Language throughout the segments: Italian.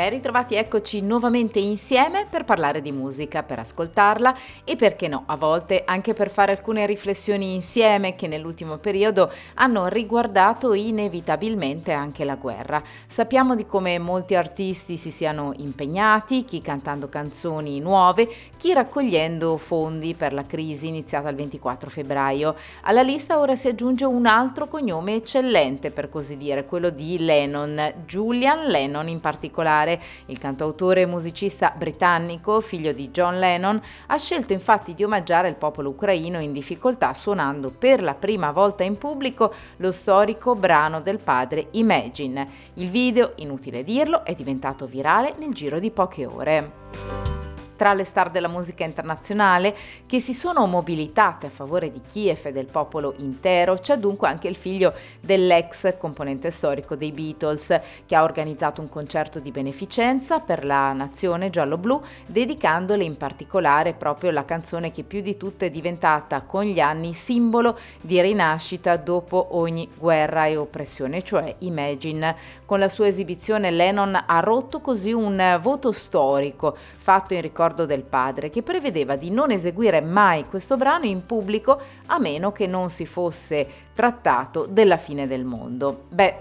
Ben ritrovati, eccoci nuovamente insieme per parlare di musica, per ascoltarla e perché no, a volte anche per fare alcune riflessioni insieme che nell'ultimo periodo hanno riguardato inevitabilmente anche la guerra. Sappiamo di come molti artisti si siano impegnati, chi cantando canzoni nuove, chi raccogliendo fondi per la crisi iniziata il 24 febbraio. Alla lista ora si aggiunge un altro cognome eccellente, per così dire, quello di Lennon, Julian Lennon in particolare particolare, il cantautore e musicista britannico, figlio di John Lennon, ha scelto infatti di omaggiare il popolo ucraino in difficoltà suonando per la prima volta in pubblico lo storico brano del padre Imagine. Il video, inutile dirlo, è diventato virale nel giro di poche ore tra le star della musica internazionale che si sono mobilitate a favore di Kiev e del popolo intero. C'è dunque anche il figlio dell'ex componente storico dei Beatles che ha organizzato un concerto di beneficenza per la nazione giallo-blu dedicandole in particolare proprio la canzone che più di tutte è diventata con gli anni simbolo di rinascita dopo ogni guerra e oppressione, cioè Imagine. Con la sua esibizione Lennon ha rotto così un voto storico fatto in ricordo ricordo del padre, che prevedeva di non eseguire mai questo brano in pubblico a meno che non si fosse trattato della fine del mondo. Beh,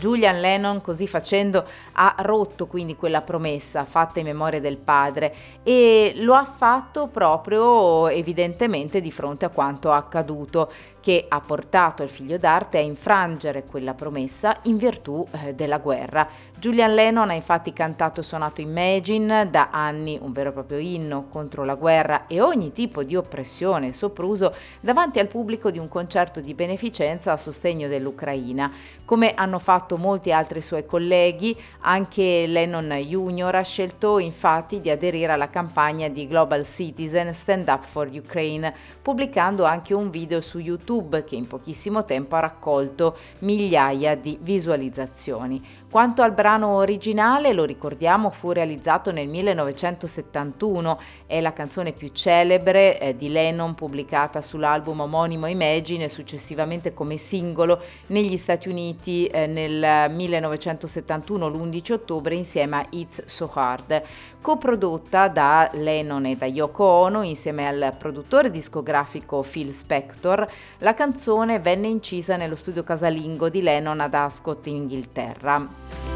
Julian Lennon così facendo ha rotto quindi quella promessa fatta in memoria del padre e lo ha fatto proprio evidentemente di fronte a quanto accaduto che ha portato il figlio d'arte a infrangere quella promessa in virtù eh, della guerra. Julian Lennon ha infatti cantato e suonato Imagine da anni, un vero e proprio inno contro la guerra e ogni tipo di oppressione e sopruso davanti al pubblico di un concerto di beneficenza a sostegno dell'Ucraina. Come hanno fatto molti altri suoi colleghi, anche Lennon Jr. ha scelto infatti di aderire alla campagna di Global Citizen Stand Up for Ukraine, pubblicando anche un video su YouTube che in pochissimo tempo ha raccolto migliaia di visualizzazioni. Quanto al brano originale, lo ricordiamo, fu realizzato nel 1971, è la canzone più celebre eh, di Lennon pubblicata sull'album omonimo Imagine e successivamente come singolo negli Stati Uniti eh, nel 1971, l'11 ottobre, insieme a It's So Hard, coprodotta da Lennon e da Yoko Ono insieme al produttore discografico Phil Spector. La canzone venne incisa nello studio casalingo di Lennon ad Ascot in Inghilterra.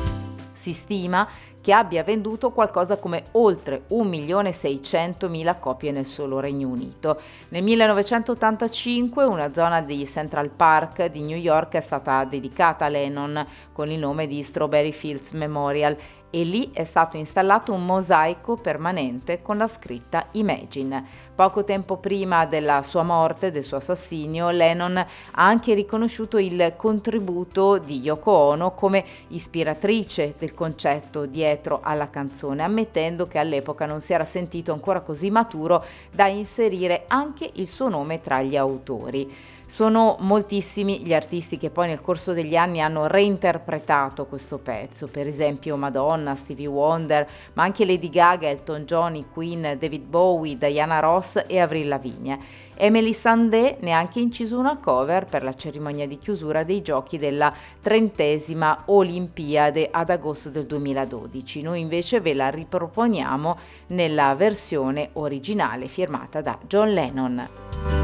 Si stima che abbia venduto qualcosa come oltre 1.600.000 copie nel solo Regno Unito. Nel 1985 una zona di Central Park di New York è stata dedicata a Lennon con il nome di Strawberry Fields Memorial e lì è stato installato un mosaico permanente con la scritta Imagine. Poco tempo prima della sua morte, del suo assassinio, Lennon ha anche riconosciuto il contributo di Yoko Ono come ispiratrice del concetto dietro alla canzone, ammettendo che all'epoca non si era sentito ancora così maturo da inserire anche il suo nome tra gli autori. Sono moltissimi gli artisti che poi nel corso degli anni hanno reinterpretato questo pezzo, per esempio Madonna, Stevie Wonder, ma anche Lady Gaga, Elton John, Queen, David Bowie, Diana Ross e Avril Lavigne. Emily Sandé ne ha anche inciso una cover per la cerimonia di chiusura dei giochi della trentesima Olimpiade ad agosto del 2012. Noi invece ve la riproponiamo nella versione originale firmata da John Lennon.